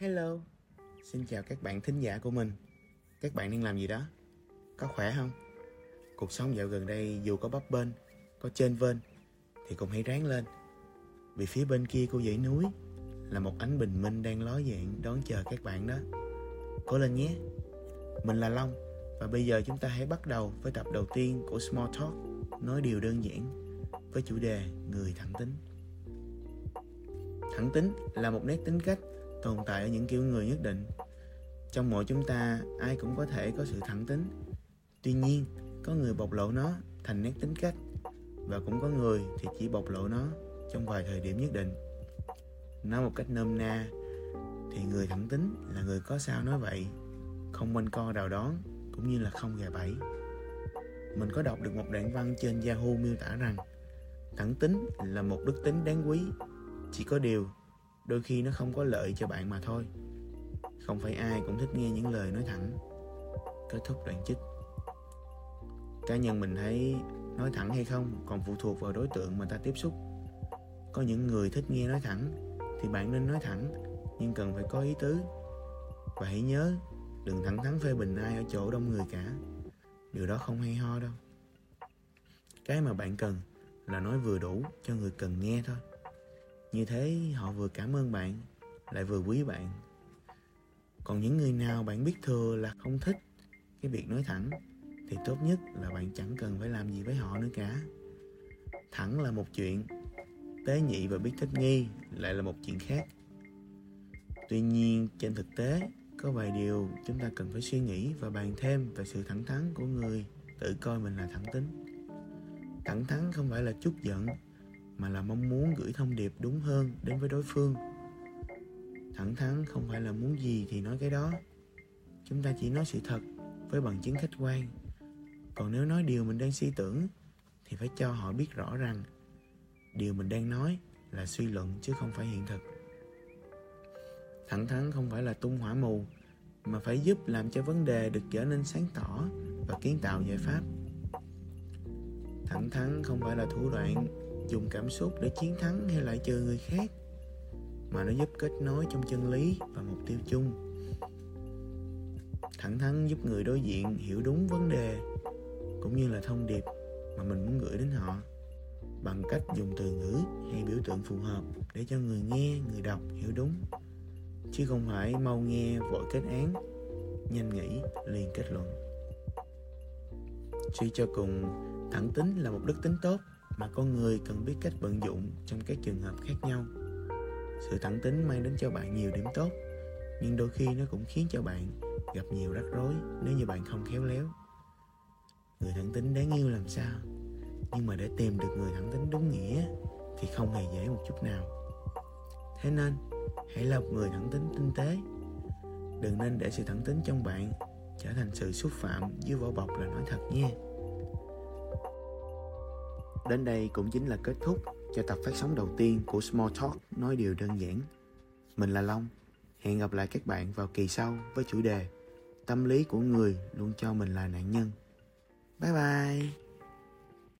Hello, xin chào các bạn thính giả của mình. Các bạn đang làm gì đó? Có khỏe không? Cuộc sống dạo gần đây dù có bấp bênh, có trên vên thì cũng hãy ráng lên. Vì phía bên kia của dãy núi là một ánh bình minh đang ló dạng đón chờ các bạn đó. Cố lên nhé. Mình là Long và bây giờ chúng ta hãy bắt đầu với tập đầu tiên của Small Talk nói điều đơn giản với chủ đề người thẳng tính. Thẳng tính là một nét tính cách tồn tại ở những kiểu người nhất định. Trong mỗi chúng ta, ai cũng có thể có sự thẳng tính. Tuy nhiên, có người bộc lộ nó thành nét tính cách, và cũng có người thì chỉ bộc lộ nó trong vài thời điểm nhất định. Nói một cách nôm na, thì người thẳng tính là người có sao nói vậy, không quanh co đào đón, cũng như là không gà bẫy. Mình có đọc được một đoạn văn trên Yahoo miêu tả rằng, thẳng tính là một đức tính đáng quý, chỉ có điều đôi khi nó không có lợi cho bạn mà thôi. Không phải ai cũng thích nghe những lời nói thẳng, kết thúc đoạn chích. Cá nhân mình thấy nói thẳng hay không còn phụ thuộc vào đối tượng mà ta tiếp xúc. Có những người thích nghe nói thẳng thì bạn nên nói thẳng, nhưng cần phải có ý tứ. Và hãy nhớ, đừng thẳng thắn phê bình ai ở chỗ đông người cả. Điều đó không hay ho đâu. Cái mà bạn cần là nói vừa đủ cho người cần nghe thôi như thế họ vừa cảm ơn bạn, lại vừa quý bạn. Còn những người nào bạn biết thừa là không thích cái việc nói thẳng, thì tốt nhất là bạn chẳng cần phải làm gì với họ nữa cả. Thẳng là một chuyện, tế nhị và biết thích nghi lại là một chuyện khác. Tuy nhiên, trên thực tế, có vài điều chúng ta cần phải suy nghĩ và bàn thêm về sự thẳng thắn của người tự coi mình là thẳng tính. Thẳng thắn không phải là chút giận mà là mong muốn gửi thông điệp đúng hơn đến với đối phương. Thẳng thắn không phải là muốn gì thì nói cái đó. Chúng ta chỉ nói sự thật với bằng chứng khách quan. Còn nếu nói điều mình đang suy tưởng, thì phải cho họ biết rõ rằng điều mình đang nói là suy luận chứ không phải hiện thực. Thẳng thắn không phải là tung hỏa mù, mà phải giúp làm cho vấn đề được trở nên sáng tỏ và kiến tạo giải pháp. Thẳng thắn không phải là thủ đoạn dùng cảm xúc để chiến thắng hay lại trừ người khác, mà nó giúp kết nối trong chân lý và mục tiêu chung. Thẳng thắn giúp người đối diện hiểu đúng vấn đề, cũng như là thông điệp mà mình muốn gửi đến họ, bằng cách dùng từ ngữ hay biểu tượng phù hợp để cho người nghe, người đọc hiểu đúng. Chứ không phải mau nghe vội kết án, nhanh nghĩ, liền kết luận. Suy cho cùng, thẳng tính là một đức tính tốt mà con người cần biết cách vận dụng trong các trường hợp khác nhau. Sự thẳng tính mang đến cho bạn nhiều điểm tốt, nhưng đôi khi nó cũng khiến cho bạn gặp nhiều rắc rối nếu như bạn không khéo léo. Người thẳng tính đáng yêu làm sao? Nhưng mà để tìm được người thẳng tính đúng nghĩa thì không hề dễ một chút nào. Thế nên, hãy là một người thẳng tính tinh tế. Đừng nên để sự thẳng tính trong bạn trở thành sự xúc phạm dưới vỏ bọc là nói thật nha. Đến đây cũng chính là kết thúc cho tập phát sóng đầu tiên của Small Talk nói điều đơn giản. Mình là Long, hẹn gặp lại các bạn vào kỳ sau với chủ đề Tâm lý của người luôn cho mình là nạn nhân. Bye bye!